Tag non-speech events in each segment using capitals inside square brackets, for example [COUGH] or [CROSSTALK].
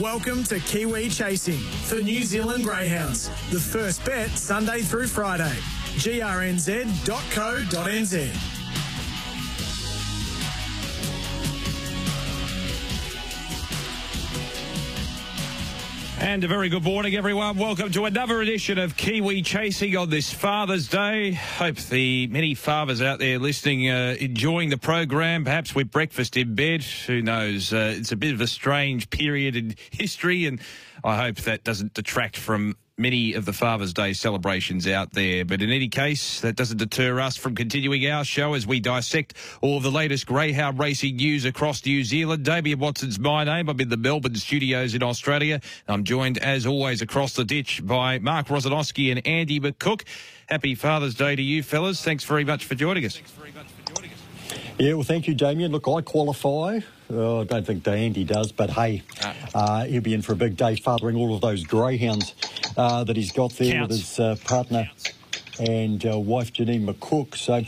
Welcome to Kiwi Chasing for New Zealand Greyhounds. The first bet Sunday through Friday. grnz.co.nz. And a very good morning, everyone. Welcome to another edition of Kiwi Chasing on this Father's Day. Hope the many fathers out there listening uh, enjoying the program, perhaps with breakfast in bed. Who knows? Uh, it's a bit of a strange period in history, and I hope that doesn't detract from many of the Father's Day celebrations out there. But in any case, that doesn't deter us from continuing our show as we dissect all of the latest greyhound racing news across New Zealand. Damien Watson's my name. I'm in the Melbourne studios in Australia. I'm joined, as always, across the ditch by Mark Rosanowski and Andy McCook. Happy Father's Day to you, fellas. Thanks very much for joining us. Yeah, well, thank you, Damien. Look, I qualify. Oh, I don't think Andy does, but hey, uh, he'll be in for a big day fathering all of those greyhounds uh, that he's got there Counts. with his uh, partner and uh, wife Janine McCook. So,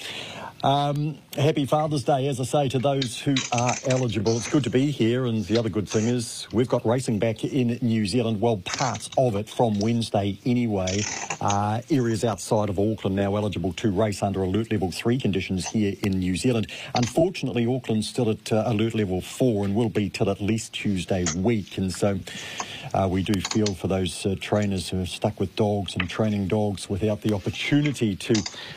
um, happy Father's Day, as I say, to those who are eligible. It's good to be here, and the other good thing is we've got racing back in New Zealand. Well, parts of it from Wednesday anyway. Uh, areas outside of Auckland now eligible to race under Alert Level 3 conditions here in New Zealand. Unfortunately, Auckland's still at uh, Alert Level 4 and will be till at least Tuesday week. And so uh, we do feel for those uh, trainers who are stuck with dogs and training dogs without the opportunity to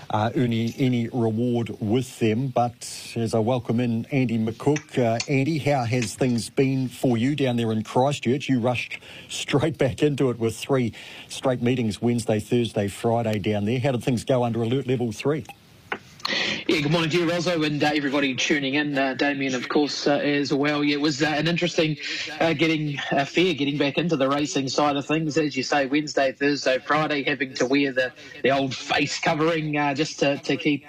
uh, earn any reward with them. But as I welcome in Andy McCook, uh, Andy, how has things been for you down there in Christchurch? You rushed straight back into it with three straight meetings Wednesday, Thursday, Friday down there. How did things go under alert level three? Yeah, good morning to you, Rosso, and uh, everybody tuning in. Uh, Damien, of course, uh, as well. Yeah, it was uh, an interesting uh, getting uh, fair, getting back into the racing side of things. As you say, Wednesday, Thursday, Friday, having to wear the, the old face covering just to, to keep,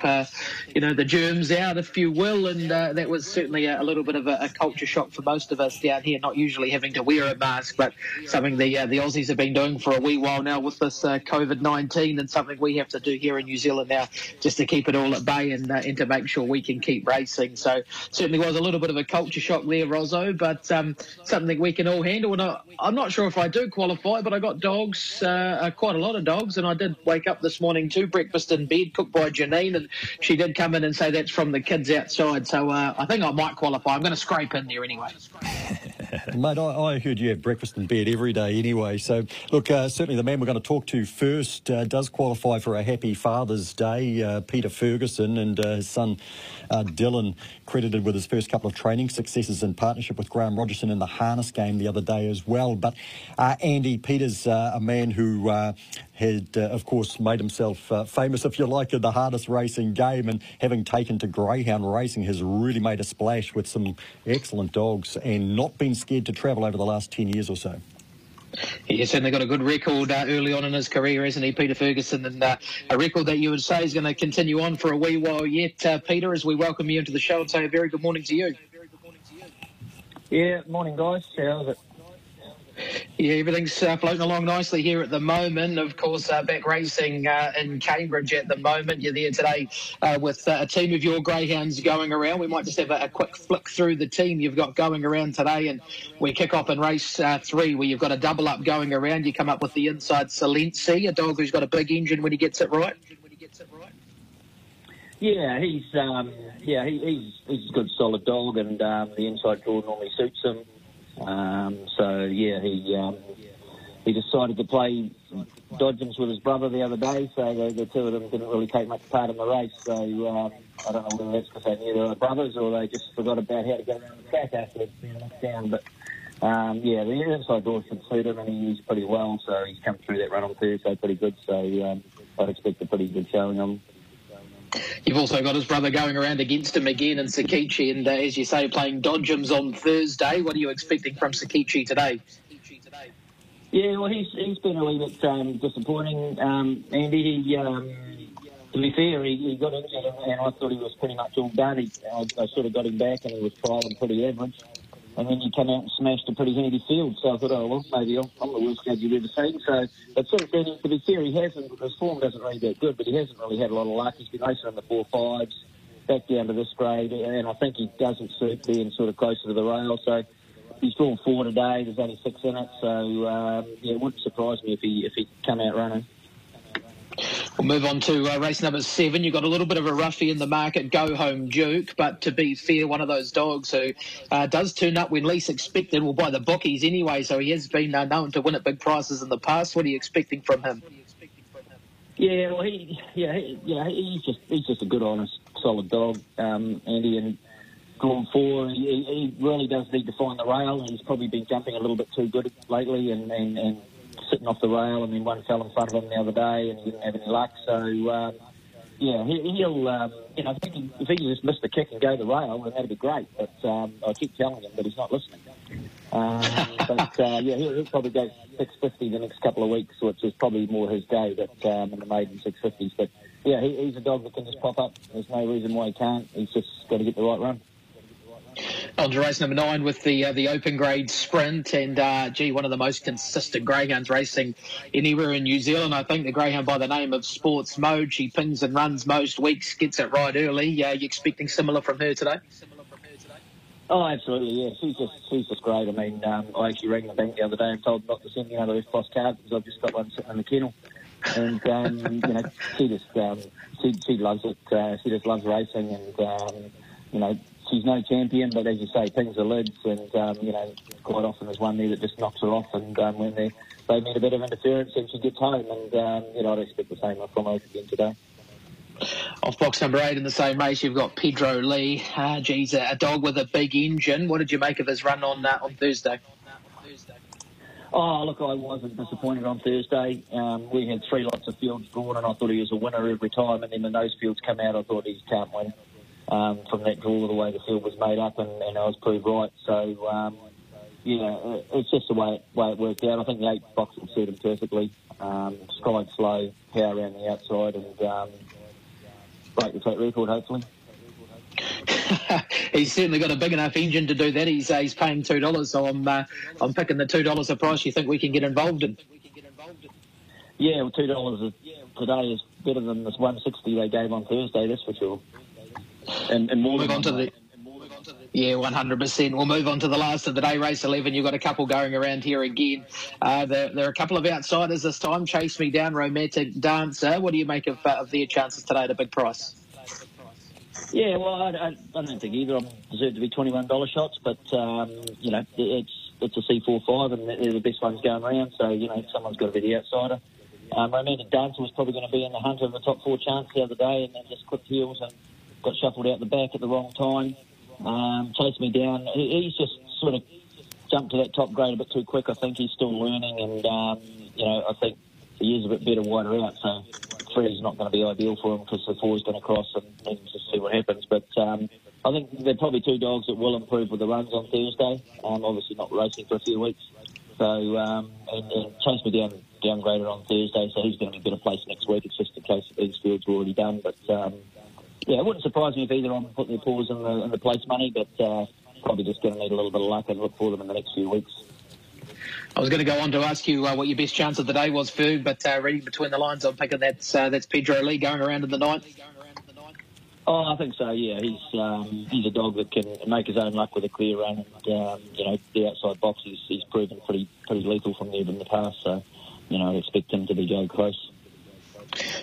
you know, the germs out, if you will. And that was certainly a, a little bit of a, a culture shock for most of us down here, not usually having to wear a mask, but something the, the Aussies have been doing for a wee while now with this COVID 19 and something we have to do here in New Zealand now just to keep it all at bay and, uh, to make sure we can keep racing. So certainly was a little bit of a culture shock there, Rosso, but um, something we can all handle. And I, I'm not sure if I do qualify, but I got dogs, uh, uh, quite a lot of dogs, and I did wake up this morning to breakfast in bed cooked by Janine, and she did come in and say that's from the kids outside. So uh, I think I might qualify. I'm going to scrape in there anyway. [LAUGHS] [LAUGHS] Mate, I, I heard you have breakfast in bed every day anyway. So, look, uh, certainly the man we're going to talk to first uh, does qualify for a happy Father's Day. Uh, Peter Ferguson and uh, his son uh, Dylan credited with his first couple of training successes in partnership with Graham Rogerson in the harness game the other day as well. But uh, Andy, Peter's a man who had, uh, of course, made himself uh, famous, if you like, in the harness racing game, and having taken to greyhound racing has really made a splash with some excellent dogs and not been scared to travel over the last 10 years or so. He's certainly got a good record uh, early on in his career, hasn't he, Peter Ferguson? And uh, a record that you would say is going to continue on for a wee while yet, uh, Peter, as we welcome you into the show and say a very good morning to you. Yeah, morning guys. How's it? Yeah, everything's uh, floating along nicely here at the moment. Of course, uh, back racing uh, in Cambridge at the moment. You're there today uh, with uh, a team of your greyhounds going around. We might just have a, a quick flick through the team you've got going around today, and we kick off in race uh, three, where you've got a double up going around. You come up with the inside Salensi, a dog who's got a big engine when he gets it right. Yeah, he's um, yeah he, he's he's a good solid dog, and um, the inside draw normally suits him. Um, so yeah, he um, he decided to play dodgems with his brother the other day. So the, the two of them didn't really take much part in the race. So um, I don't know whether that's because they knew they were brothers or they just forgot about how to go around the track after being knocked down. But um, yeah, the inside draw should suit him, and he used pretty well. So he's come through that run on Thursday pretty good. So um, I'd expect a pretty good showing on. You've also got his brother going around against him again in Sakichi, and uh, as you say, playing dodgems on Thursday. What are you expecting from Sakichi today? Yeah, well, he's he's been a little bit um, disappointing, um, Andy. He, um, to be fair, he, he got injured, and, I thought he was pretty much all done. He, I, I sort of got him back, and he was trialling pretty average. And then he came out and smashed a pretty handy field. So I thought, oh well, maybe I'm, I'm the worst judge you've ever seen. So, but since then, to be fair, he hasn't. His form doesn't really that good, but he hasn't really had a lot of luck. He's been racing in the four fives, back down to this grade, and I think he doesn't suit being sort of closer to the rail. So he's drawn four today. There's only six in it, so um, yeah, it wouldn't surprise me if he if he come out running. We'll move on to uh, race number seven. You've got a little bit of a roughie in the market, Go Home Duke, but to be fair, one of those dogs who uh, does turn up when least expected, well, by the bookies anyway, so he has been uh, known to win at big prices in the past. What are you expecting from him? Yeah, well, he, yeah, he, yeah, he's just he's just a good, honest, solid dog, um, Andy, and drawn four. He, he really does need to find the rail. He's probably been jumping a little bit too good lately, and, and, and sitting off the rail. I mean, one fell in front of him the other day, and he didn't have any luck. So, um, yeah, he, he'll, um, you know, if he, can, if he can just miss the kick and go the rail, then that'd be great. But um, I keep telling him, but he's not listening. Um, [LAUGHS] but uh, yeah, he'll, he'll probably go 650 the next couple of weeks, which is probably more his day. But um, in the maiden 650s, but yeah, he, he's a dog that can just pop up. There's no reason why he can't. He's just got to get the right run. On to race number nine with the uh, the open grade sprint, and uh, gee, one of the most consistent greyhounds racing anywhere in New Zealand. I think the greyhound by the name of Sports Mode. She pings and runs most weeks, gets it right early. Uh, you expecting similar from her today? Oh, absolutely, yeah. She's just she's just great. I mean, um, I actually rang the bank the other day and told them not to send me another EFTPOS card because I've just got one sitting in the kennel. And um, you know, she just um, she she loves it. Uh, she just loves racing, and um, you know, she's no champion, but as you say, things are lids, and um, you know, quite often there's one there that just knocks her off, and um, when they they meet a bit of interference, and she gets home, and um, you know, I'd expect the same from her again today. Off box number eight in the same race, you've got Pedro Lee. Uh, geez, a, a dog with a big engine. What did you make of his run on uh, on Thursday? Oh, look, I wasn't disappointed on Thursday. Um, we had three lots of fields drawn, and I thought he was a winner every time. And then when those fields come out, I thought he can't win um, from that draw, the way the field was made up, and, and I was proved right. So, um, yeah, it's just the way it, way it worked out. I think the eight box will suit him perfectly. Um, stride slow, power around the outside, and um, break the track record, hopefully. [LAUGHS] he's certainly got a big enough engine to do that. He's uh, he's paying two dollars, so I'm uh, I'm picking the two dollars a price. You think we can get involved in? Yeah, well, two dollars today is better than this one sixty they gave on Thursday. That's for sure. And, and more move on to the. Yeah, 100%. We'll move on to the last of the day, race 11. You've got a couple going around here again. Uh, there, there, are a couple of outsiders this time. Chase Me Down, Romantic Dancer. What do you make of, uh, of their chances today at a big price? Yeah, well, I, I, I don't think either of them deserve to be twenty-one dollar shots, but um, you know, it's it's a C four five, and they're the best ones going around. So you know, someone's got to be the outsider. Um, Romantic Dancer was probably going to be in the hunt of the top four chance the other day, and then just clipped heels and got shuffled out the back at the wrong time. Um, chased me down. He, he's just sort of jumped to that top grade a bit too quick. I think he's still learning, and um, you know, I think he is a bit better wider out. So three is not going to be ideal for him because the four is going to cross and then just see what happens. But um, I think they're probably two dogs that will improve with the runs on Thursday. Um, obviously not racing for a few weeks. So um, and, and Chase me down downgraded on Thursday, so he's going to be a better place next week. It's just a case these fields are already done. But um, yeah, it wouldn't surprise me if either of them put their paws in the, in the place money, but uh, probably just going to need a little bit of luck and look for them in the next few weeks. I was going to go on to ask you uh, what your best chance of the day was, Ferg, but uh, reading between the lines, I'm picking that's uh, that's Pedro Lee going around in the ninth. Oh, I think so. Yeah, he's um, he's a dog that can make his own luck with a clear run, and um, you know the outside box he's, he's proven pretty pretty lethal from there in the past. So, you know, I'd expect him to be go close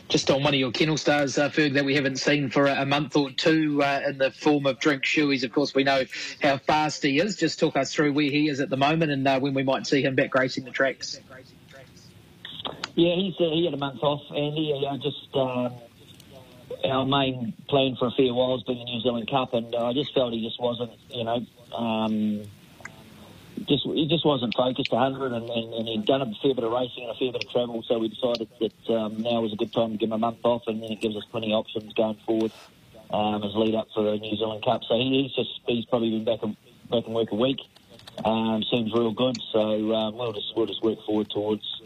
just on one of your kennel stars, uh, Ferg, that we haven't seen for a, a month or two uh, in the form of Drink Shoeies. Of course, we know how fast he is. Just talk us through where he is at the moment and uh, when we might see him back racing the tracks. Yeah, he's uh, he had a month off, Andy. I just um, our main plan for a fair while has been the New Zealand Cup, and I just felt he just wasn't, you know. Um, just he just wasn't focused 100, and, and, and, he'd done a fair bit of racing and a fair bit of travel. So we decided that um, now was a good time to give him a month off, and then it gives us plenty of options going forward um, as lead up for the New Zealand Cup. So he's just he's probably been back and back in work a week. um, seems real good. So um, we'll just we'll just work forward towards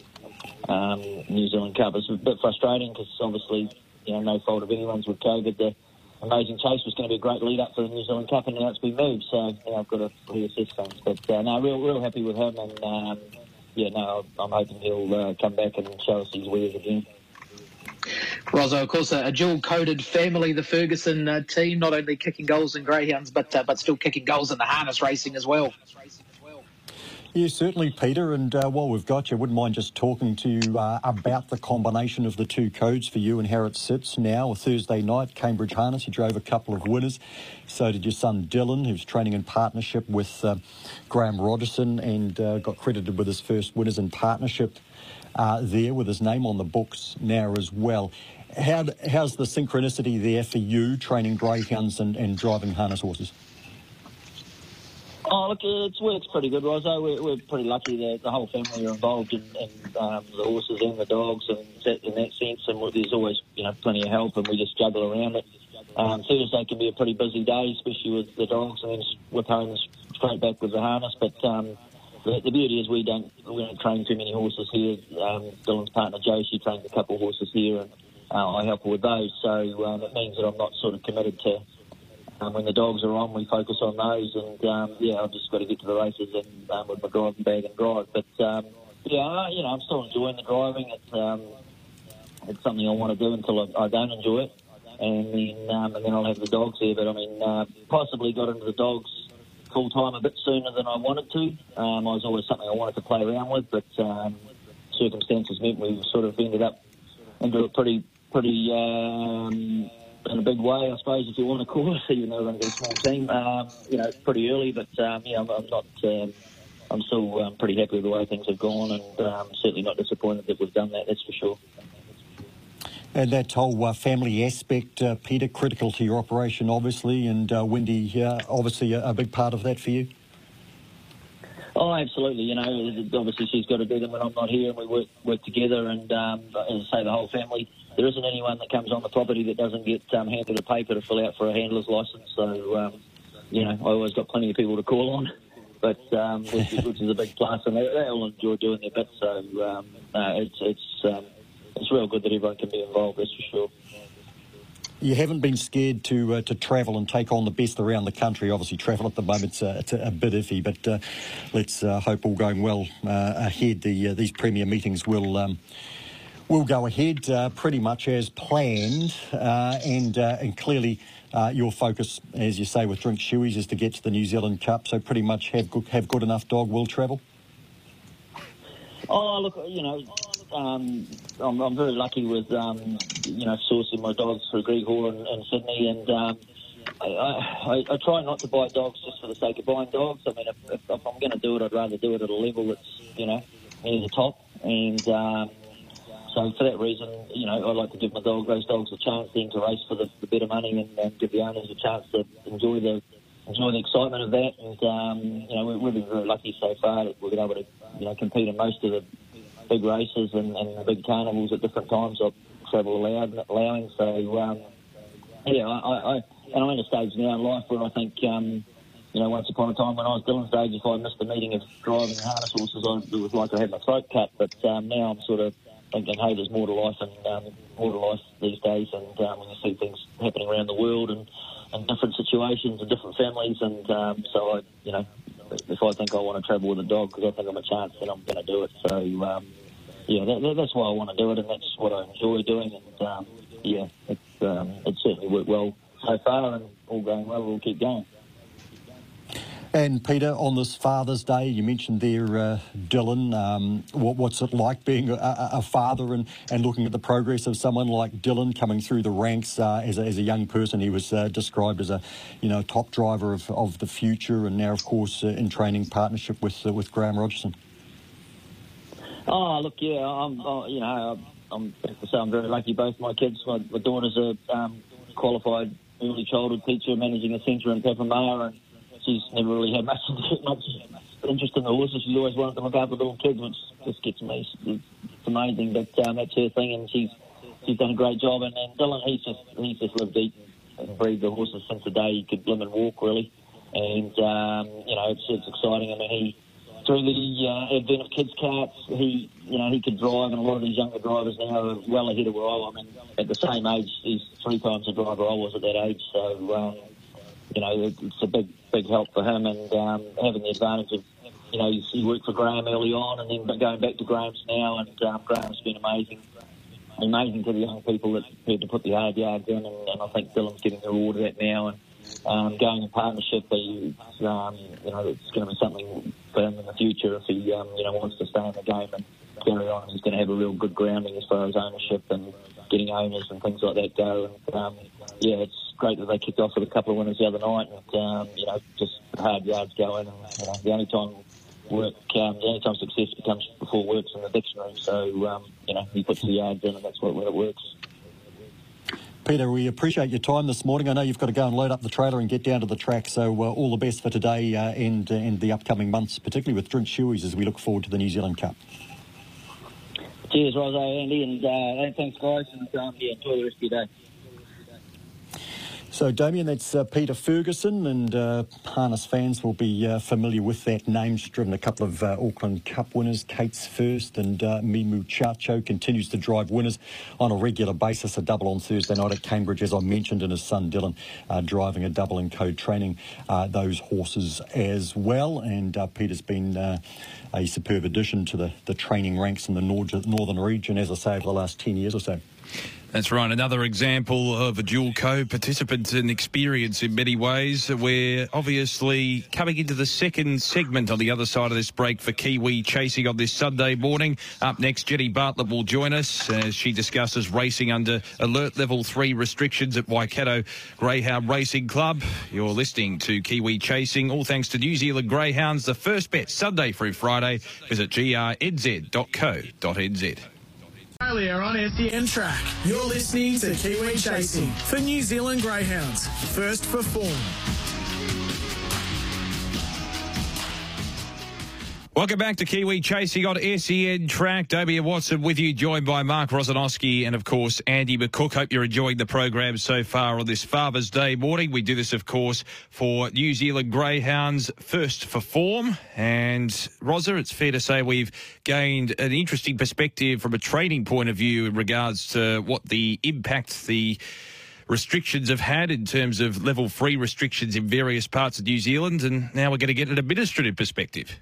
um, New Zealand Cup. It's a bit frustrating because obviously you know no fault of anyone's with COVID. The Amazing Chase was going to be a great lead up for the New Zealand Cup, and now it's been moved. So you I've got to reassess things. But uh, no, real real happy with him, and um, yeah, no, I'm hoping he'll uh, come back and show us his wares again. Rosso, of course, a, a dual-coded family, the Ferguson uh, team, not only kicking goals in greyhounds, but uh, but still kicking goals in the harness racing as well. Yeah, certainly, Peter. And uh, while we've got you, I wouldn't mind just talking to you uh, about the combination of the two codes for you and how it sits now. Thursday night, Cambridge Harness, you drove a couple of winners. So did your son Dylan, who's training in partnership with uh, Graham Rogerson and uh, got credited with his first winners in partnership uh, there with his name on the books now as well. How, how's the synchronicity there for you, training greyhounds and, and driving harness horses? Oh, look, it works pretty good, Rosso. We're, we're pretty lucky that the whole family are involved in, in um, the horses and the dogs and that, in that sense. And there's always, you know, plenty of help, and we just juggle around it. Um, Thursday can be a pretty busy day, especially with the dogs, and then whip home straight back with the harness. But um, the, the beauty is we don't we don't train too many horses here. Um, Dylan's partner Jo, she trains a couple of horses here, and uh, I help her with those. So um, it means that I'm not sort of committed to um, when the dogs are on, we focus on those, and um, yeah, I've just got to get to the races and um, with my driving bag and drive. But um, yeah, you know, I'm still enjoying the driving. It's um, it's something I want to do until I, I don't enjoy it, and then um, and then I'll have the dogs there. But I mean, uh, possibly got into the dogs full time a bit sooner than I wanted to. Um, I was always something I wanted to play around with, but um, circumstances meant we sort of ended up into a pretty pretty. Um, in a big way, I suppose, if you want to call it, [LAUGHS] even though we're going to be a small team. Um, you know, pretty early, but um, yeah, I'm, I'm not. Um, I'm still um, pretty happy with the way things have gone, and um, certainly not disappointed that we've done that. That's for sure. And that whole uh, family aspect, uh, Peter, critical to your operation, obviously, and uh, Wendy, uh, obviously, a, a, big part of that for you. Oh, absolutely. You know, obviously, she's got to do them when I'm not here, and we work work together. And um, as I say, the whole family there isn't anyone that comes on the property that doesn't get um, handed a paper to fill out for a handler's license. So, um, you know, I always got plenty of people to call on, but um, which, which, is a big plus, and they, they all enjoy doing their bit. So, um, uh, it's it's um, it's real good that everyone can be involved. That's for sure. You haven't been scared to uh, to travel and take on the best around the country. Obviously, travel at the moment's uh, it's a, a bit iffy, but uh, let's uh, hope all going well uh, ahead. The uh, these premier meetings will. Will go ahead uh, pretty much as planned, uh, and uh, and clearly uh, your focus, as you say, with Drink Shoeies is to get to the New Zealand Cup. So pretty much have good, have good enough dog will travel. Oh, look, you know, um, I'm, I'm, very lucky with um, you know sourcing my dogs for Greg Hall and, and Sydney, and um, I, I, I, try not to buy dogs just for the sake of buying dogs. I mean, if, if, if I'm going to do it, I'd rather do it at a level that's you know near the top, and um, so for that reason, you know, I like to give my dog, those dogs a chance then to race for the, the better money and, and give the owners a chance to enjoy the enjoy the excitement of that. And um, you know, we, we've been very lucky so far that we've been able to you know compete in most of the big races and, and the big carnivals at different times of travel allowed allowing. So um, yeah, I, I and I'm in a stage now in life where I think. Um, you know, once upon a time when I was Dylan's age, if I missed a meeting of driving harness horses, I, it was like I had my throat cut. But um, now I'm sort of thinking, hey, there's more to life and um, more to life these days. And um, when you see things happening around the world and, and different situations and different families, and um, so I, you know, if I think I want to travel with a dog because I think I'm a chance, then I'm going to do it. So um, yeah, that, that's why I want to do it, and that's what I enjoy doing. And um, yeah, it's um, it's certainly worked well so far, and all going well. We'll keep going. And Peter, on this Father's Day, you mentioned there, uh, Dylan. Um, what, what's it like being a, a, father and, and looking at the progress of someone like Dylan coming through the ranks uh, as, a, as a young person? He was uh, described as a you know top driver of, of the future, and now, of course, uh, in training partnership with uh, with Graham Rogerson. Oh, look, yeah, I'm, uh, you know, I'm, I'm, say I'm very lucky. Both my kids, my, my daughter's a um, qualified early childhood teacher, managing a centre in Papamoa, and she's never really had [LAUGHS] much, much interest in the horses. She's always wanted to look after little kids, which just gets me. It's amazing, but um, that's her thing, and she's she's done a great job. And, and Dylan, he's just he's just lived, eat, and breathed the horses since the day he could limb and walk, really. and um, you know it's, it's exciting. I mean, he through the uh, advent of Kidz Kartz, he you know he could drive, and a lot of these younger drivers now are well ahead of where I am. I mean, at the same age, he's three times the driver I was at that age. So um, you know, it's a big big help for him, and um, having the advantage of you know he worked for Graham early on, and then going back to Graham's now, and um, Graham's been amazing. Amazing to the young people that had to put the hard yards in, and, and I think Dylan's getting the reward of that now. And um, going in partnership, he, um, you know, it's going to be something for him in the future if he, um, you know, wants to stay in the game and carry on. He's going to have a real good grounding as far as ownership and getting owners and things like that go. And um, yeah, it's great that they kicked off with a couple of winners the other night, and um, you know, just hard yards going. And you know, the only time work, um, the only time success becomes before works in the dictionary. So um, you know, he puts the yards in, and that's what when it works. Peter, we appreciate your time this morning. I know you've got to go and load up the trailer and get down to the track, so uh, all the best for today uh, and, uh, and the upcoming months, particularly with Drink Shoeies as we look forward to the New Zealand Cup. Cheers, Rosso, Andy, and uh, thanks, guys, and um, yeah, enjoy the rest of your day. So, Damien, that's uh, Peter Ferguson, and uh, harness fans will be uh, familiar with that name. She's driven a couple of uh, Auckland Cup winners, Kate's first, and uh, Mi Muchacho continues to drive winners on a regular basis. A double on Thursday night at Cambridge, as I mentioned, and his son Dylan uh, driving a double in code training those horses as well. And Peter's been a superb addition to the, the training ranks in the northern region, as I say, over the last 10 years or so. That's right. Another example of a dual co-participant and experience in many ways. We're obviously coming into the second segment on the other side of this break for Kiwi Chasing on this Sunday morning. Up next, Jenny Bartlett will join us as she discusses racing under alert level three restrictions at Waikato Greyhound Racing Club. You're listening to Kiwi Chasing, all thanks to New Zealand Greyhounds. The first bet Sunday through Friday. Visit grnz.co.nz. Australia on SEN Track. You're listening to Kiwi Chasing for New Zealand Greyhounds. First for form. Welcome back to Kiwi Chasing on SEN Track. Damien Watson with you, joined by Mark Rosanowski and, of course, Andy McCook. Hope you're enjoying the program so far on this Father's Day morning. We do this, of course, for New Zealand Greyhounds first for form. And, Rosa, it's fair to say we've gained an interesting perspective from a training point of view in regards to what the impact the restrictions have had in terms of level three restrictions in various parts of New Zealand, and now we're going to get an administrative perspective.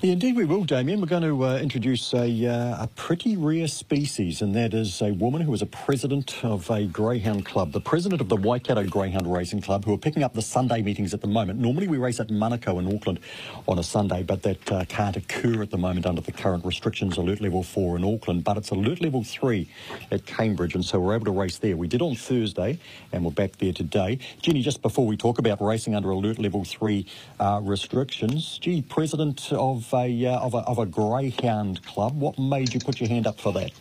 Yeah, indeed we will, Damien. We're going to uh, introduce a, uh, a pretty rare species, and that is a woman who is a president of a greyhound club, the president of the Waikato Greyhound Racing Club, who are picking up the Sunday meetings at the moment. Normally we race at Manukau in Auckland on a Sunday, but that uh, can't occur at the moment under the current restrictions, alert level 4 in Auckland, but it's alert level 3 at Cambridge, and so we're able to race there. We did on Thursday, and we're back there today. Jenny, just before we talk about racing under alert level 3 uh, restrictions, gee, president of of a, uh, of a, of a greyhound club. What made you put your hand up for that?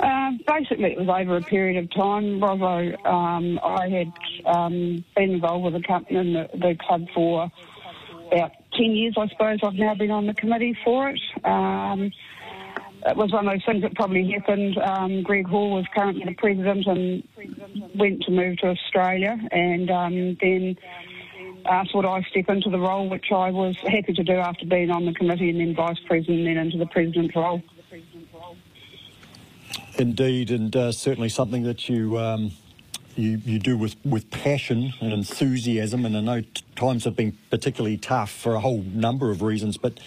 Uh, basically, it was over a period of time. Rovo, um, I had um, been involved with the company and the, the, club for about 10 years, I suppose. I've now been on the committee for it. Um, it was one of those things that probably happened. Um, Greg Hall was currently the president and went to move to Australia, and um, then asked would I step into the role, which I was happy to do after being on the committee and then vice president and then into the president role. Indeed, and uh, certainly something that you. Um, you, you do with, with passion and enthusiasm, and I know times have been particularly tough for a whole number of reasons, but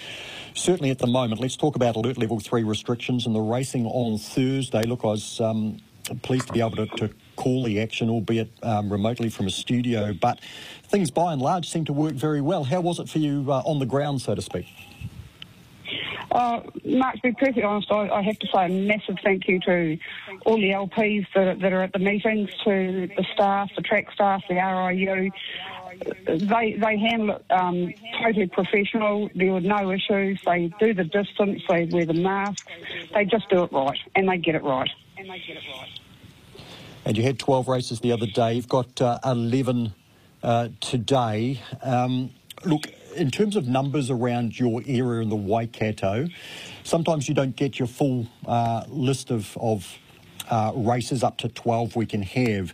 certainly at the moment, let's talk about alert level three restrictions and the racing on Thursday. Look, I was um, pleased to be able to, to call the action, albeit um, remotely from a studio. But things by and large seem to work very well. How was it for you uh, on the ground, so to speak? Uh, Mark, to be perfectly honest, I, I, have to say a massive thank you to all the LPs that, that are at the meetings, to the staff, the track staff, the RIU. They they handle it um, totally professional. There were no issues. They do the distance. They wear the masks. They just do it right, and they get it right. And they get it right. And you had 12 races the other day. You've got uh, 11 uh, today. Um, look, in terms of numbers around your area in the Waikato, sometimes you don't get your full uh, list of, of uh, races up to 12 we can have.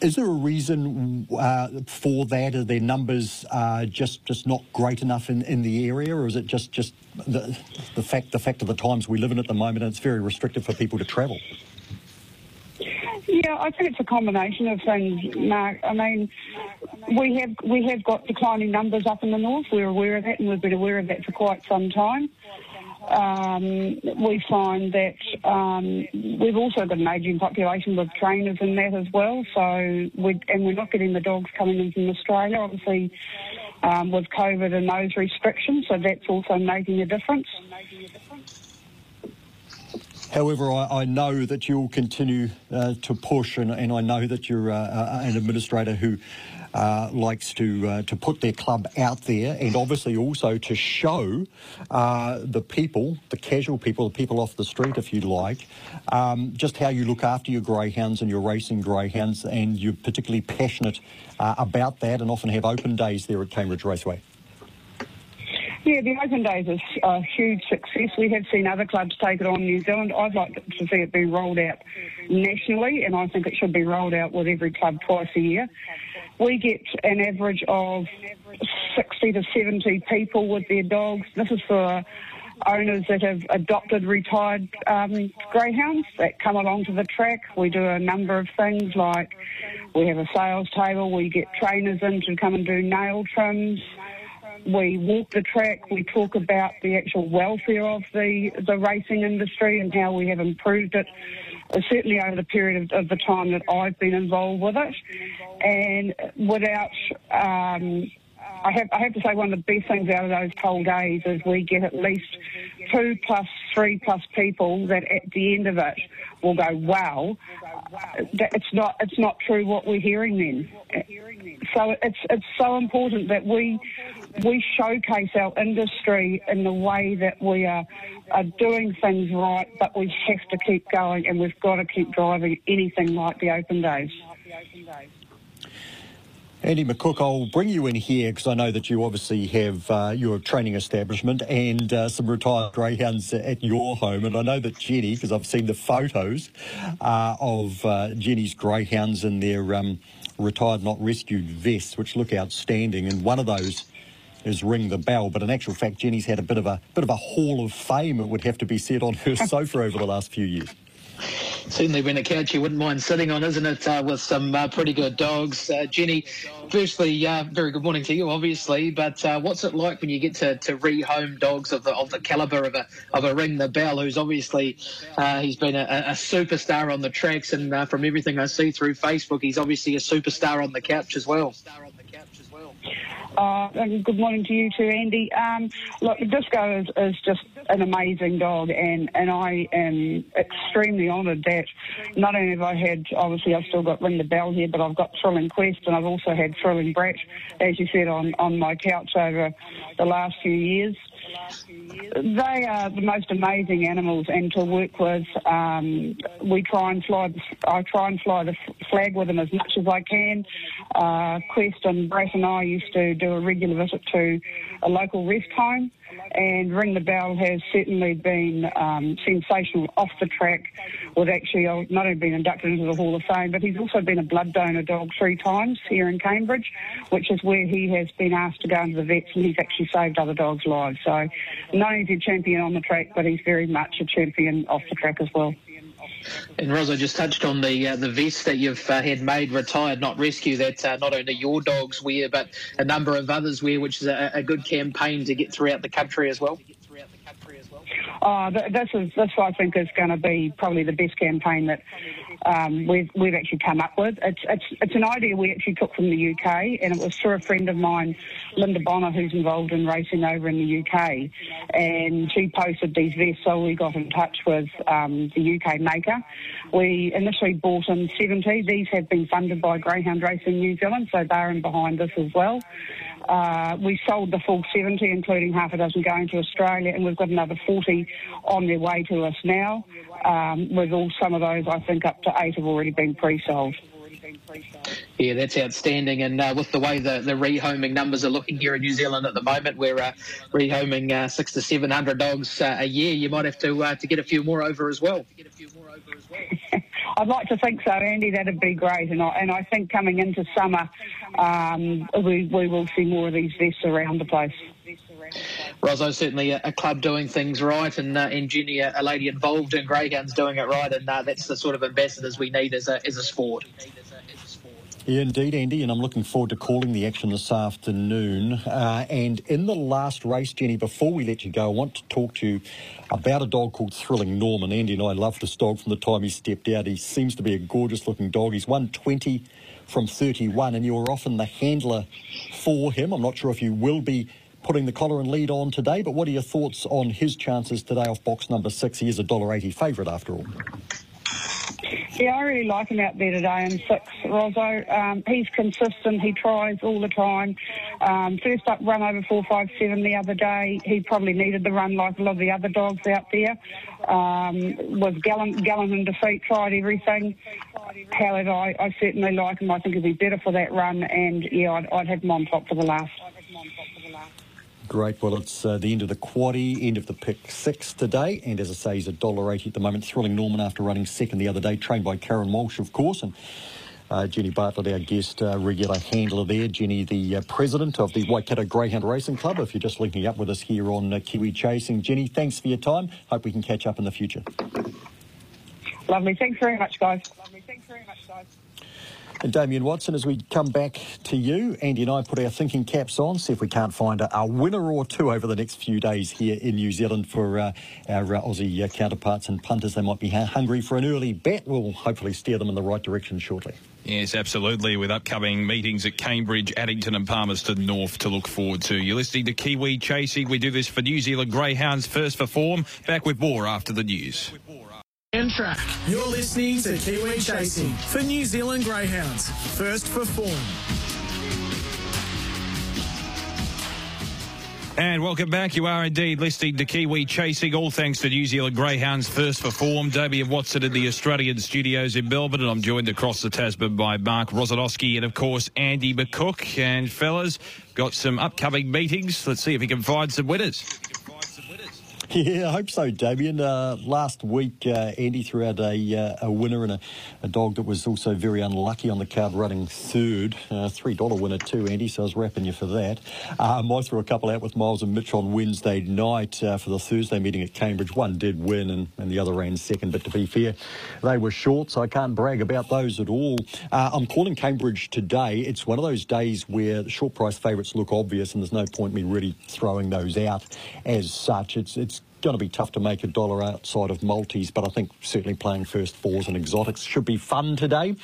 is there a reason uh, for that? Are their numbers uh, just just not great enough in, in the area, or is it just just the, the fact the fact of the times we live in at the moment? And it's very restrictive for people to travel. Yeah, I think it's a combination of things, Mark. I mean, we have we have got declining numbers up in the north. We're aware of that, and we've been aware of that for quite some time. Um, we find that um, we've also got an ageing population with trainers in that as well. So, we, and we're not getting the dogs coming in from Australia, obviously, um, with COVID and those restrictions. So that's also making a difference. However, I, I, know that you'll continue uh, to push, and, and, I know that you're uh, uh an administrator who uh, likes to uh, to put their club out there, and obviously also to show uh, the people, the casual people, the people off the street, if you like, um, just how you look after your greyhounds and your racing greyhounds, and you're particularly passionate about that, and often have open days there at Cambridge Raceway. Yeah, the Open Days is a huge success. We have seen other clubs take it on in New Zealand. I'd like to see it be rolled out nationally, and I think it should be rolled out with every club twice a year. We get an average of 60 to 70 people with their dogs. This is for owners that have adopted retired um, greyhounds that come along to the track. We do a number of things like we have a sales table, we get trainers in to come and do nail trims we walk the track, we talk about the actual welfare of the, the racing industry and how we have improved it, uh, certainly over the period of, of, the time that I've been involved with it. And without, um, I have, I have to say one of the best things out of those cold days is we get at least two plus three plus people that at the end of it will go, wow, it's not, it's not true what we're hearing then. So it's, it's so important that we, we showcase our industry in the way that we are, are doing things right, but we have to keep going and we've got to keep driving anything like the open days. Andy McCook, I'll bring you in here because I know that you obviously have uh, your training establishment and uh, some retired greyhounds at your home. And I know that Jenny, because I've seen the photos uh, of uh, Jenny's greyhounds in their um, retired, not rescued vests, which look outstanding. And one of those is ring the bell. But in actual fact, Jenny's had a bit of a bit of a hall of fame. It would have to be said on her [LAUGHS] sofa over the last few years. Certainly been a couch you wouldn't mind sitting on, isn't it? Uh, with some uh, pretty good dogs. Uh, Jenny, firstly, uh, very good morning to you, obviously. But uh, what's it like when you get to, to rehome dogs of the of the caliber of a of a Ring the Bell, who's obviously uh, he's been a, a, superstar on the tracks, and from everything I see through Facebook, he's obviously a superstar on the couch as well. Uh, and good morning to you too, Andy. Um, look, Disco is, is just an amazing dog, and, and I am extremely honoured that not only have I had, obviously, I've still got Ring the Bell here, but I've got Thrilling Quest, and I've also had Thrilling Brat, as you said, on, on my couch over the last few years. They are the most amazing animals, and to work with, um, we try and fly. I try and fly the flag with them as much as I can. Uh, Quest and Brett and I used to do a regular visit to a local rest home and Ring the Bell has certainly been um, sensational off the track with actually uh, not only been inducted into the Hall of Fame, but he's also been a blood donor dog three times here in Cambridge, which is where he has been asked to go into the vets and he's actually saved other dogs' lives. So not only is he a champion on the track, but he's very much a champion off the track as well. And Rosa just touched on the uh, the vest that you've uh, had made retired, not rescue, that uh, not only your dogs wear, but a number of others wear, which is a, a good campaign to get throughout the country as well. Oh, this is this I think is going to be probably the best campaign that um, we've we've actually come up with. It's it's it's an idea we actually took from the UK, and it was through a friend of mine, Linda Bonner, who's involved in racing over in the UK, and she posted these vests. So we got in touch with um, the UK maker. We initially bought in 70. These have been funded by Greyhound Racing New Zealand, so they're in behind this as well. Uh, we sold the full 70, including half a dozen going to Australia, and we've got another 40 on their way to us now. Um, with all some of those, I think up to eight have already been pre-sold. Yeah, that's outstanding. And uh, with the way the, the rehoming numbers are looking here in New Zealand at the moment, we're uh, rehoming uh, six to seven hundred dogs uh, a year. You might have to uh, to get a few more over as well. [LAUGHS] I'd like to think so, Andy. That'd be great, and I, and I think coming into summer, um, we we will see more of these vests around the place. Rosso certainly a, a, club doing things right, and uh, Jenny, a, lady involved in greyhounds, doing it right, and uh, that's the sort of ambassadors we need as a as a sport. Yeah, indeed, Andy, and I'm looking forward to calling the action this afternoon. Uh, and in the last race, Jenny, before we let you go, I want to talk to you about a dog called Thrilling Norman. Andy and I love this dog from the time he stepped out. He seems to be a gorgeous looking dog. He's won 20 from 31, and you're often the handler for him. I'm not sure if you will be putting the collar and lead on today, but what are your thoughts on his chances today off box number six? He is a dollar eighty favourite after all. Yeah, I really like him out there today in six, Rosso. Um, he's consistent. He tries all the time. Um, first up run over 457 the other day. He probably needed the run like a lot of the other dogs out there. Um, was gallant, gallant in defeat, tried everything. However, I, I certainly like him. I think he'll be better for that run. And, yeah, I'd, I'd have him on top for the last. Great. Well, it's uh, the end of the quaddy, end of the pick six today. And as I say, he's a dollar eighty at the moment. Thrilling Norman after running second the other day, trained by Karen Walsh, of course. And uh, Jenny Bartlett, our guest, uh, regular handler there. Jenny, the uh, president of the Waikato Greyhound Racing Club. If you're just linking up with us here on uh, Kiwi Chasing. Jenny, thanks for your time. Hope we can catch up in the future. Lovely. Thanks very much, guys. Lovely. Thanks very much, guys. And Damien Watson, as we come back to you, Andy and I put our thinking caps on, see if we can't find a, a winner or two over the next few days here in New Zealand for uh, our uh, Aussie uh, counterparts and punters. They might be hungry for an early bet. We'll hopefully steer them in the right direction shortly. Yes, absolutely. With upcoming meetings at Cambridge, Addington, and Palmerston North to look forward to. You're listening to Kiwi Chasing. We do this for New Zealand Greyhounds first for form. Back with more after the news and track. You're listening to Kiwi Chasing for New Zealand Greyhounds. First for form. And welcome back. You are indeed listening to Kiwi Chasing, all thanks to New Zealand Greyhounds First for Form. Damien Watson in the Australian studios in Melbourne, and I'm joined across the Tasman by Mark Rosanowski and, of course, Andy McCook. And, fellas, got some upcoming meetings. Let's see if we can find some winners. [LAUGHS] Yeah, I hope so, Damien. Uh, last week, uh, Andy threw out a, uh, a winner and a, a, dog that was also very unlucky on the card running third. Uh, $3 winner too, Andy, so I was wrapping you for that. Um, I threw a couple out with Miles and Mitch on Wednesday night uh, for the Thursday meeting at Cambridge. One did win and, and the other ran second, but to be fair, they were short, so I can't brag about those at all. Uh, I'm calling Cambridge today. It's one of those days where short price favourites look obvious and there's no point me really throwing those out as such. It's, it's going to be tough to make a dollar outside of multis, but I think certainly playing first fours and exotics should be fun today.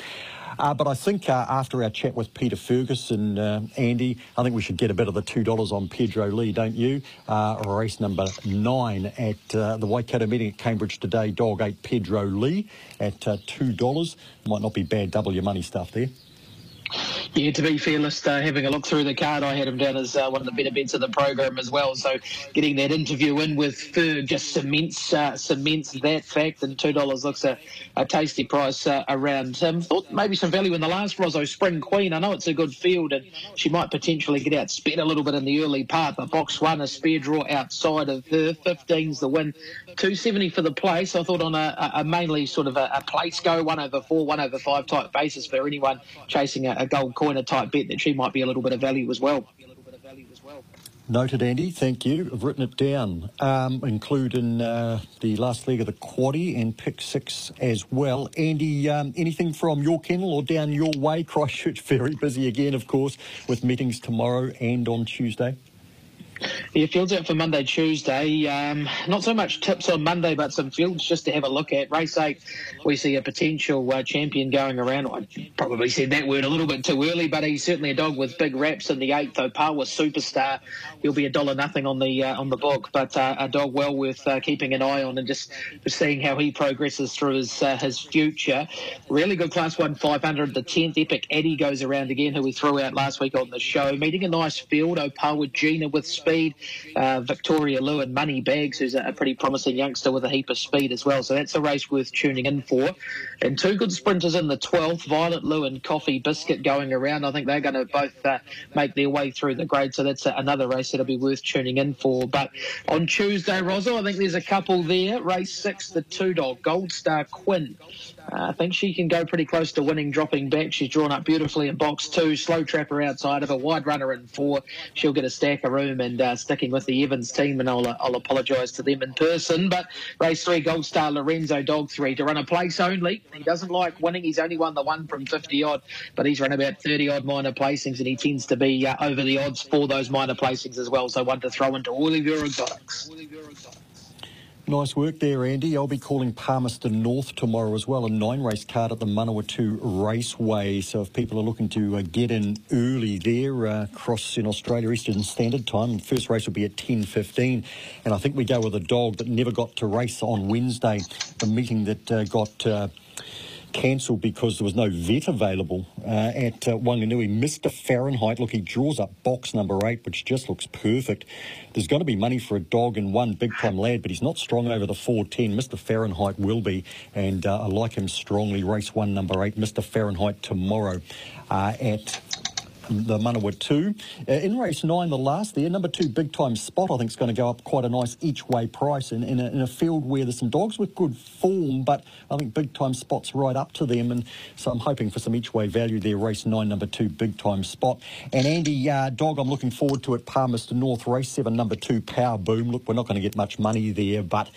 Uh, but I think uh, after our chat with Peter Ferguson, uh, Andy, I think we should get a bit of the $2 on Pedro Lee, don't you? Uh, race number nine at uh, the Waikato meeting at Cambridge today, dog eight Pedro Lee at uh, $2. Might not be bad double your money stuff there. Yeah, to be fearless, uh, having a look through the card, I had him down as uh, one of the better bets of the program as well. So getting that interview in with Ferg just cements uh, cements that fact, and two dollars looks a, a tasty price uh, around him. Thought maybe some value in the last Rosso Spring Queen. I know it's a good field, and she might potentially get out sped a little bit in the early part, but box one a spare draw outside of her. 15's the win, 270 for the place. I thought on a, a mainly sort of a, a place go, one over four, one over five type basis for anyone chasing a, a gold coiner type bet that she might be a little bit of value as well. Noted, Andy. Thank you. I've written it down, um, including uh, the last leg of the quaddy and pick six as well. Andy, um, anything from your kennel or down your way? Christchurch very busy again, of course, with meetings tomorrow and on Tuesday. Yeah, fields out for Monday, Tuesday. Um, not so much tips on Monday, but some fields just to have a look at. Race eight, we see a potential uh, champion going around. I probably said that word a little bit too early, but he's certainly a dog with big raps in the eighth. Opawa Superstar, he'll be a dollar nothing on the uh, on the book, but uh, a dog well worth uh, keeping an eye on and just seeing how he progresses through his uh, his future. Really good Class One 500. The tenth Epic Eddie goes around again, who we threw out last week on the show. Meeting a nice field. Opawa Gina with speed. Uh, Victoria Lewin, Money Bags, who's a, pretty promising youngster with a heap of speed as well. So that's a race worth tuning in for. And two good sprinters in the 12th, Violet Lewin, Coffee Biscuit going around. I think they're going to both uh, make their way through the grade. So that's another race that'll be worth tuning in for. But on Tuesday, Rosal, I think there's a couple there. Race six, the two dog, Gold Star Quinn Uh, I think she can go pretty close to winning, dropping back. She's drawn up beautifully in box two. Slow trapper outside of a wide runner in four. She'll get a stack of room and uh, sticking with the Evans team, and I'll, I'll apologise to them in person. But race three, Gold Star Lorenzo, dog three, to run a place only. He doesn't like winning. He's only won the one from 50 odd, but he's run about 30 odd minor placings, and he tends to be uh, over the odds for those minor placings as well. So one to throw into all of your exotics. Nice work there, Andy. I'll be calling Palmerston North tomorrow as well, a nine race card at the Manawatu Raceway. So if people are looking to uh, get in early there, uh, cross in Australia Eastern Standard Time, first race will be at 10.15. And I think we go with a dog that never got to race on Wednesday, the meeting that uh, got uh, cancelled because there was no vet available uh, at uh, Wanganui. Mr. Fahrenheit, look, he draws up box number eight, which just looks perfect. There's going to be money for a dog and one big time lad, but he's not strong over the 410. Mr. Fahrenheit will be, and uh, I like him strongly. Race one, number eight, Mr. Fahrenheit tomorrow uh, at the Manawatu. Uh, in race nine, the last there, number two, big time spot, I think is going to go up quite a nice each way price in, in, a, in a field where there's some dogs with good form, but I think big time spot's right up to them. And so I'm hoping for some each way value there. Race nine, number two, big time spot. And Andy, uh, dog, I'm looking forward to it. Palmerston North, race seven, number two, Power Boom. Look, we're not going to get much money there, but.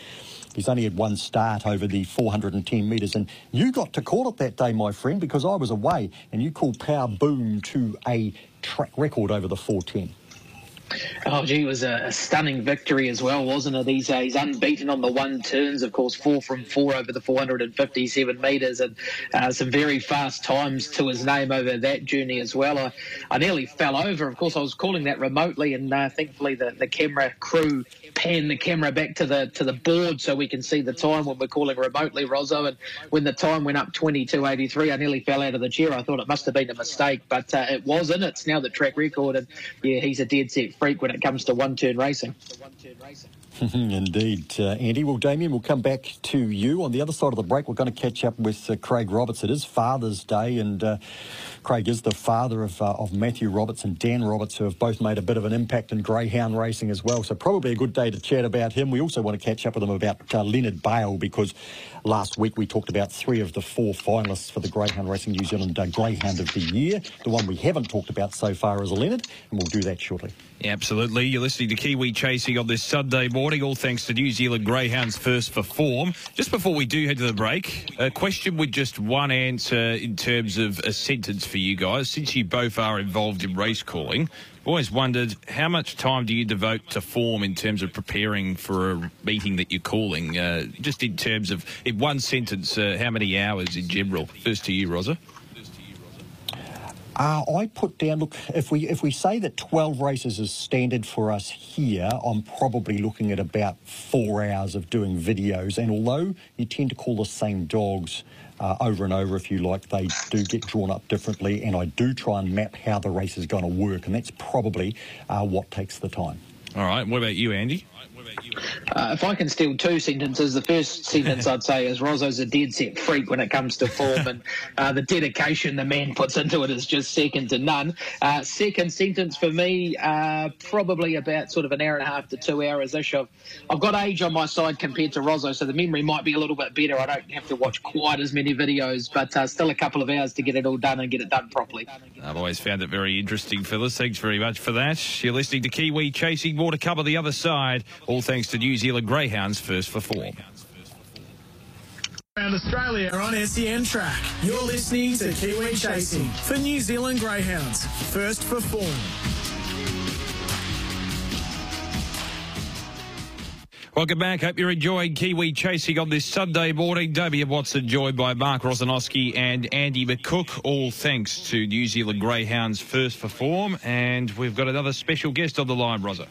He's only had one start over the 410 metres, and you got to call it that day, my friend, because I was away, and you called Power Boom to a track record over the 410. Oh, gee, it was a, a, stunning victory as well, wasn't it? He's, uh, he's unbeaten on the one turns, of course, four from four over the 457 metres, and uh, some very fast times to his name over that journey as well. I, I nearly fell over. Of course, I was calling that remotely, and uh, thankfully the, the camera crew pan the camera back to the to the board so we can see the time when we're calling remotely, Rosso. And when the time went up 22.83, I nearly fell out of the chair. I thought it must have been a mistake, but uh, it wasn't. It's now the track record, and yeah, he's a dead set freak when it comes to one turn racing. [LAUGHS] Indeed, uh, Andy. Well, Damien, we'll come back to you. On the other side of the break, we're going to catch up with uh, Craig Roberts. It is Father's Day, and uh, Craig is the father of, uh, of Matthew Roberts and Dan Roberts, who have both made a bit of an impact in greyhound racing as well. So, probably a good day to chat about him. We also want to catch up with him about uh, Leonard Bale because last week we talked about three of the four finalists for the Greyhound Racing New Zealand uh, Greyhound of the Year. The one we haven't talked about so far is Leonard, and we'll do that shortly. Yeah, absolutely. You're listening to Kiwi Chasing on this Sunday morning, all thanks to New Zealand Greyhounds First for Form. Just before we do head to the break, a question with just one answer in terms of a sentence for you guys. Since you both are involved in race calling, I've always wondered how much time do you devote to form in terms of preparing for a meeting that you're calling? Uh, just in terms of, in one sentence, uh, how many hours in general? First to you, Rosa. Uh, I put down. Look, if we if we say that twelve races is standard for us here, I'm probably looking at about four hours of doing videos. And although you tend to call the same dogs uh, over and over, if you like, they do get drawn up differently. And I do try and map how the race is going to work, and that's probably uh, what takes the time. All right. What about you, Andy? Uh, if I can steal two sentences, the first sentence I'd say is Rosso's a dead set freak when it comes to form, and uh, the dedication the man puts into it is just second to none. Uh, second sentence for me, uh, probably about sort of an hour and a half to two hours ish. I've, I've got age on my side compared to Rosso, so the memory might be a little bit better. I don't have to watch quite as many videos, but uh, still a couple of hours to get it all done and get it done properly. I've always found it very interesting, Phyllis. Thanks very much for that. You're listening to Kiwi Chasing. More to cover the other side, all thanks to New Zealand Greyhounds first for form. Around Australia on SEN Track. You're listening to Kiwi Chasing for New Zealand Greyhounds, first for form. Welcome back. Hope you're enjoying Kiwi Chasing on this Sunday morning. Damien Watson joined by Mark Rosanowski and Andy McCook, all thanks to New Zealand Greyhounds first for form. And we've got another special guest on the line, Rosa.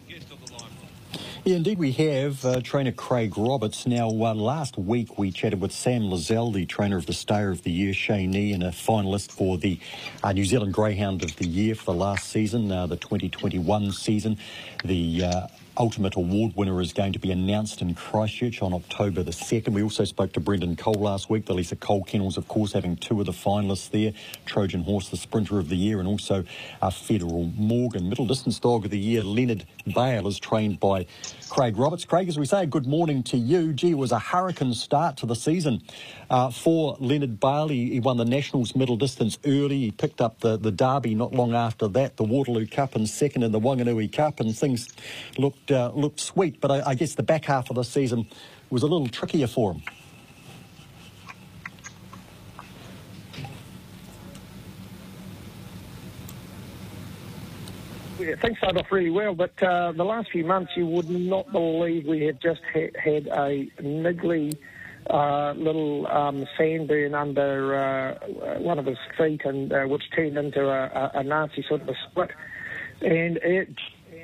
Yeah, indeed, we have uh, trainer Craig Roberts. Now, uh, last week we chatted with Sam Lizelle, the trainer of the Stayer of the Year, Shaynee, and a finalist for the uh, New Zealand Greyhound of the Year for the last season, uh, the 2021 season. The uh, Ultimate Award winner is going to be announced in Christchurch on October the 2nd. We also spoke to Brendan Cole last week, the Lisa Cole Kennels, of course, having two of the finalists there Trojan Horse, the Sprinter of the Year, and also our Federal Morgan. Middle Distance Dog of the Year, Leonard Bale, is trained by Craig Roberts. Craig, as we say, good morning to you. Gee, it was a hurricane start to the season uh, for Leonard Bale. He, he, won the Nationals middle distance early. He picked up the, the Derby not long after that, the Waterloo Cup, and second in the Wanganui Cup, and things looked uh, looked sweet, but I, I guess the back half of the season was a little trickier for him. Things started off really well, but uh, the last few months you would not believe we have just ha- had a niggly uh, little um, sandburn under uh, one of his feet, and uh, which turned into a, a, a nasty sort of a split, and it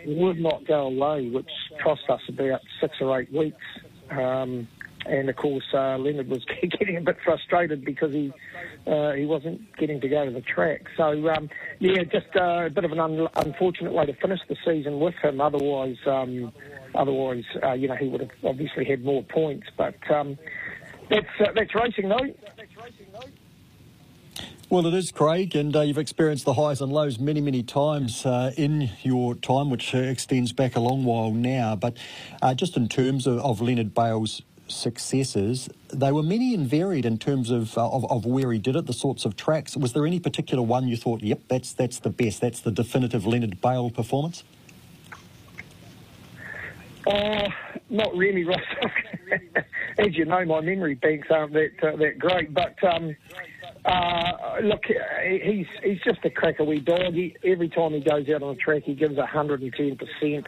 would not go away, which cost us about six or eight weeks. Um, and of course, uh, Leonard was [LAUGHS] getting a bit frustrated because he uh, he wasn't getting to go to the track. So um, yeah, just uh, a bit of an un- unfortunate way to finish the season with him. Otherwise, um, otherwise, uh, you know, he would have obviously had more points. But um, that's uh, that's racing though. Well, it is, Craig, and uh, you've experienced the highs and lows many, many times uh, in your time, which uh, extends back a long while now. But uh, just in terms of, of, Leonard Bale's successes, they were many and varied in terms of, uh, of, of where he did it, the sorts of tracks. Was there any particular one you thought, yep, that's that's the best, that's the definitive Leonard Bale performance? Uh, not really, Ross. [LAUGHS] As you know, my memory banks aren't that uh, that great, but. Um, uh, look, he's he's just a cracker wee dog. He, every time he goes out on a track, he gives 110%.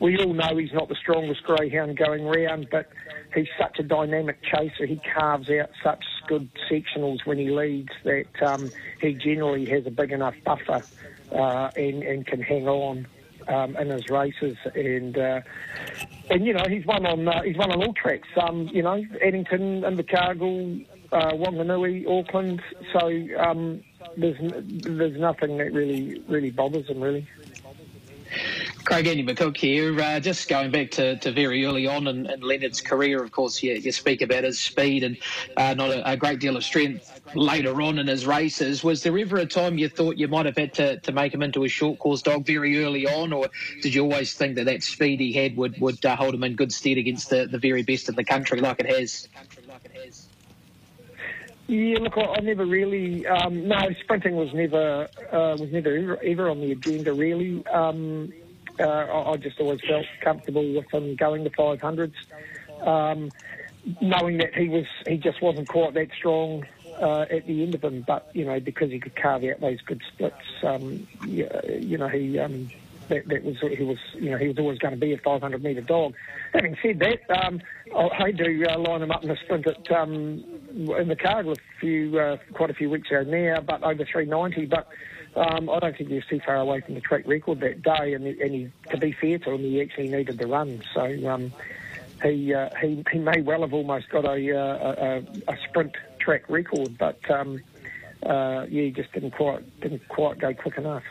We all know he's not the strongest greyhound going round, but he's such a dynamic chaser. He carves out such good sectionals when he leads that um, he generally has a big enough buffer uh, and, and can hang on. Um, in his races, and uh, and you know he's won on uh, he's won on all tracks. Um, you know Addington, Invercargill, uh, Wanganui, Auckland. So um, there's there's nothing that really really bothers him really. Craig Andy McCook here. Uh, just going back to, to very early on in, in Leonard's career, of course, you, you speak about his speed and uh, not a, a, great deal of strength later on in his races. Was there ever a time you thought you might have had to, to make him into a short course dog very early on, or did you always think that that speed he had would, would uh, hold him in good stead against the, the very best in the country like it has? Yeah, look, I, never really. Um, no, sprinting was never uh, was never ever, ever, on the agenda. Really, um, uh, I, just always felt comfortable with him going to 500s, um, knowing that he was he just wasn't quite that strong uh, at the end of them. But you know, because he could carve out those good splits, um, yeah, you know, he um, that, that was he was you know he was always going to be a 500 metre dog. Having said that, um, I do uh, line him up in a sprint at um, in the Cargill a few uh, quite a few weeks ago now, but over 390. But um, I don't think he was too far away from the track record that day. And, and he, to be fair to him, he actually needed the run. So um, he, uh, he he may well have almost got a uh, a, a sprint track record, but um, uh, yeah, he just didn't quite didn't quite go quick enough.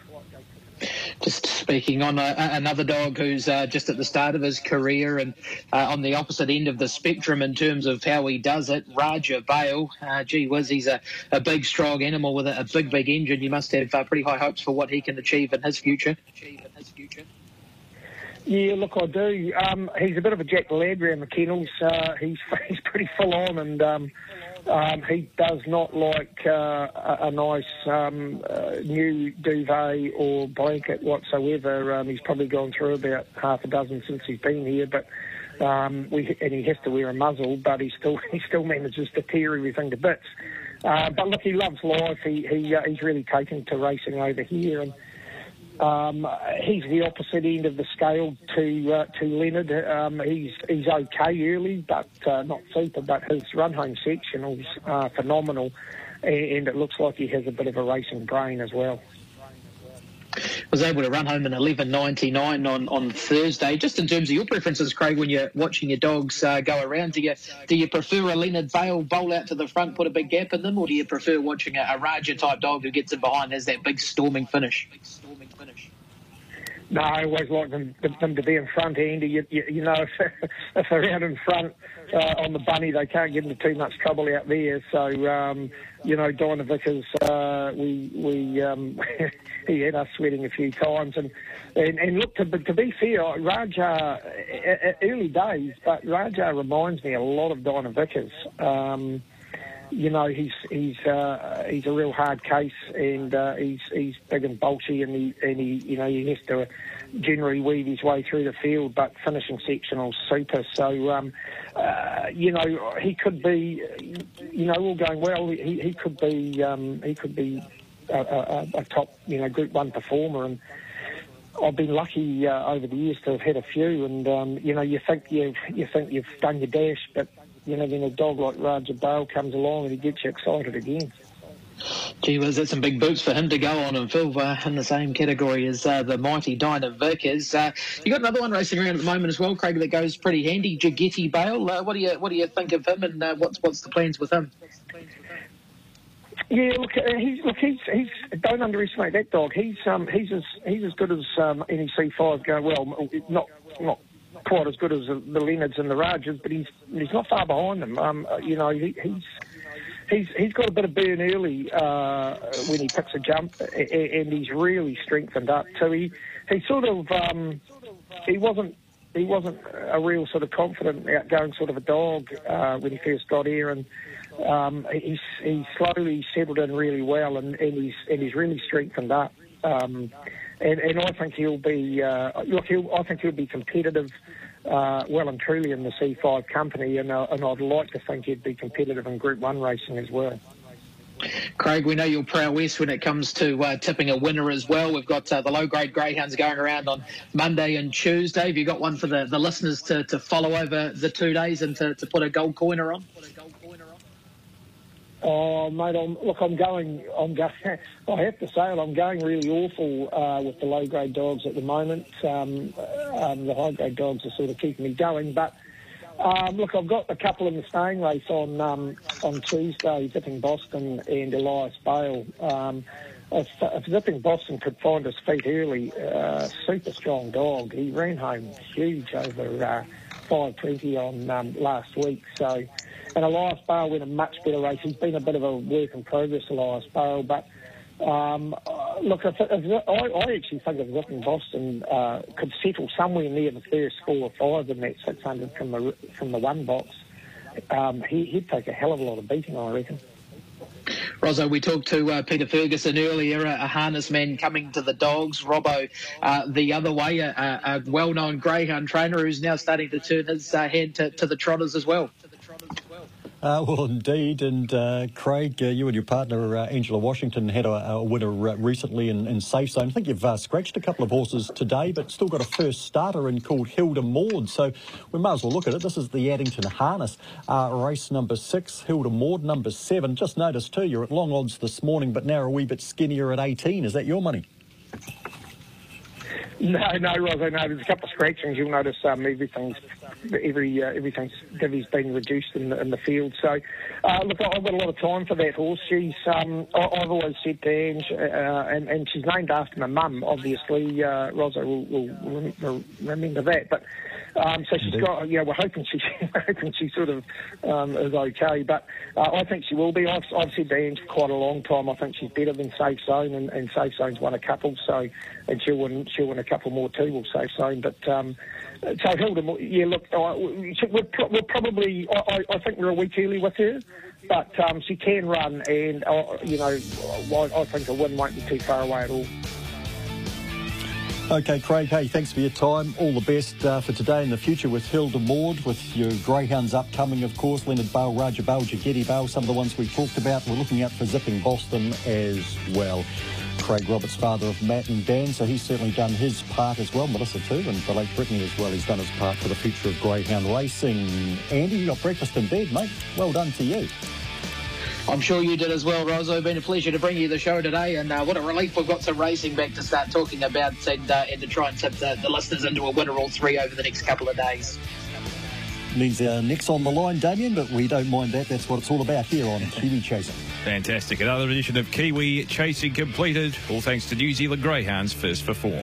Just speaking on a, another dog who's uh, just at the start of his career and uh, on the opposite end of the spectrum in terms of how he does it, Raja Bale. Uh, gee whiz, he's a, a big, strong animal with a, a big, big engine. You must have uh, pretty high hopes for what he can achieve in his future. Yeah, look, I do. Um, he's a bit of a Jack Lad around the kennels. Uh, he's [LAUGHS] he's pretty full on, and um, um, he does not like uh, a, a, nice um, uh, new duvet or blanket whatsoever. Um, he's probably gone through about half a dozen since he's been here, but um, we, and he has to wear a muzzle, but he still [LAUGHS] he still manages to tear everything to bits. Uh, but look, he loves life. He, he uh, he's really taken to racing over here, and um, he's the opposite end of the scale to uh, to Leonard. Um, he's he's okay early, but uh, not super. But his run home sectionals are phenomenal, and it looks like he has a bit of a racing brain as well. Was able to run home in 11.99 on, on Thursday. Just in terms of your preferences, Craig, when you're watching your dogs uh, go around, do you do you prefer a Leonard Bale bowl out to the front, put a big gap in them, or do you prefer watching a, a Raja type dog who gets in behind, has that big storming finish? Storming No, I always like them, them to be in front, Andy. You, you, you know, if, [LAUGHS] if they're out in front uh, on the bunny, they can't get into too much trouble out there. So, um, you know, Dinah Vickers, uh, we we um, [LAUGHS] he had us sweating a few times, and and, and look to, to be fair, Raja early days, but Raja reminds me a lot of Dinah Vickers. Um, you know, he's he's uh, he's a real hard case, and uh, he's he's big and bulky, and he and he you know he has to generally weave his way through the field, but finishing sectional super. So um, uh, you know he could be, you know, all going well. He he could be um, he could be a, a, a top you know Group One performer and. I've been lucky uh, over the years to have had a few, and um, you know, you think you've you think you've done your dash, but you know, then a dog like Raja Bale comes along and he gets you excited again. Gee whiz, that's some big boots for him to go on and fill uh, in the same category as uh, the mighty Dinah Vickers. Uh, you got another one racing around at the moment as well, Craig, that goes pretty handy. Jagetti Bale. Uh, what do you what do you think of him, and uh, what's what's the plans with him? Yeah, look, uh, he's look, he's he's don't underestimate that dog. He's um he's as he's as good as um, any C5 go. Well, not not quite as good as the, Leonards and the Rajas, but he's he's not far behind them. Um, uh, you know, he, he's he's he's got a bit of burn early uh, when he picks a jump, and he's really strengthened up. So he he sort of um, he wasn't he wasn't a real sort of confident, outgoing sort of a dog uh, when he first got here, and um, he's he slowly settled in really well, and, and he's and he's really strengthened up. Um, and, and I think he'll be uh, look. He'll, I think he'll be competitive uh, well and truly in the C5 company, and, uh, and I'd like to think he'd be competitive in Group One racing as well. Craig, we know you're prowess when it comes to uh, tipping a winner as well. We've got uh, the low grade greyhounds going around on Monday and Tuesday. Have you got one for the, the listeners to, to follow over the two days and to, to put a gold coiner on? Oh, mate, I'm, look, I'm going, I'm going, [LAUGHS] I have to say it, I'm going really awful uh, with the low grade dogs at the moment. Um, um, the high grade dogs are sort of keeping me going, but um, look, I've got a couple in the staying race on um, on Tuesday, Zipping Boston and Elias Bale. Um, if, if Zipping Boston could find his feet early, uh, super strong dog. He ran home huge over uh, 520 on um, last week, so and Elias Bale went a much better race. He's been a bit of a work in progress, Elias Bale, but um, look, if, if, I, I, actually think if Zipping Boston uh, could settle somewhere near the first four or five in that 600 from the from the one box, um, he, would take a hell of a lot of beating, I reckon. Rosso, we talked to uh, Peter Ferguson earlier, a, harness man coming to the dogs. Robbo, uh, the other way, a, a, well-known greyhound trainer who's now starting to turn his uh, head to, to the trotters as well. Uh, well, indeed. And uh, Craig, uh, you and your partner, uh, Angela Washington, had a, a winner uh, recently in, in, Safe Zone. I think you've uh, scratched a couple of horses today, but still got a first starter in called Hilda Maud. So we might as well look at it. This is the Addington Harness race number six, Hilda Maud number seven. Just noticed too, you're at long odds this morning, but now a wee bit skinnier at 18. Is that your money? No, no, Rosie, no. There's a couple of scratchings. You'll notice um, everything's every uh, everything's divvy's been reduced in the, in the field. So, uh, look, I've got a lot of time for that horse. She's um, I, have always said to Ange, uh, and, and she's named after my mum. Obviously, uh, Rosa will, will remember that. But um, so she's got, yeah, we're hoping she, [LAUGHS] we're hoping she sort of um, is okay, but uh, I think she will be. I've, I've said to Ange for quite a long time. I think she's better than Safe Zone, and, and Safe Zone's won a couple, so and she'll win, she'll win a couple more too. Will Safe Zone, but um, so Hilda, yeah, look, we're, pro- we're probably, I, I think we're a week early with her, but um, she can run, and uh, you know, I, I think a win won't be too far away at all. Okay, Craig, hey, thanks for your time. All the best uh, for today and the future with Hilda Maud, with your Greyhounds upcoming, of course, Leonard Bale, Raja Bale, Jagetti Bale, some of the ones we talked about. We're looking out for Zipping Boston as well. Craig Roberts, father of Matt and Dan, so he's certainly done his part as well. Melissa too, and the late Brittany as well. He's done his part for the future of Greyhound racing. Andy, you got breakfast in bed, mate. Well done to you. I'm sure you did as well, Rosso. Been a pleasure to bring you the show today, and uh, what a relief we've got some racing back to start talking about and, uh, and to try and tip the, the listeners into a winner all three over the next couple of days. Means our next on the line, Damien, but we don't mind that. That's what it's all about here on Kiwi Chasing. Fantastic. Another edition of Kiwi Chasing completed. All thanks to New Zealand Greyhounds, first for four.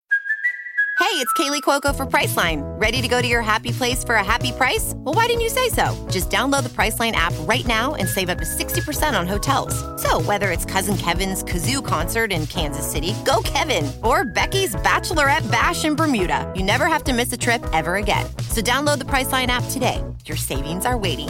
Hey, it's Kaley Cuoco for Priceline. Ready to go to your happy place for a happy price? Well, why didn't you say so? Just download the Priceline app right now and save up to 60% on hotels. So, whether it's Cousin Kevin's Kazoo concert in Kansas City, go Kevin, or Becky's Bachelorette Bash in Bermuda, you never have to miss a trip ever again. So, download the Priceline app today. Your savings are waiting.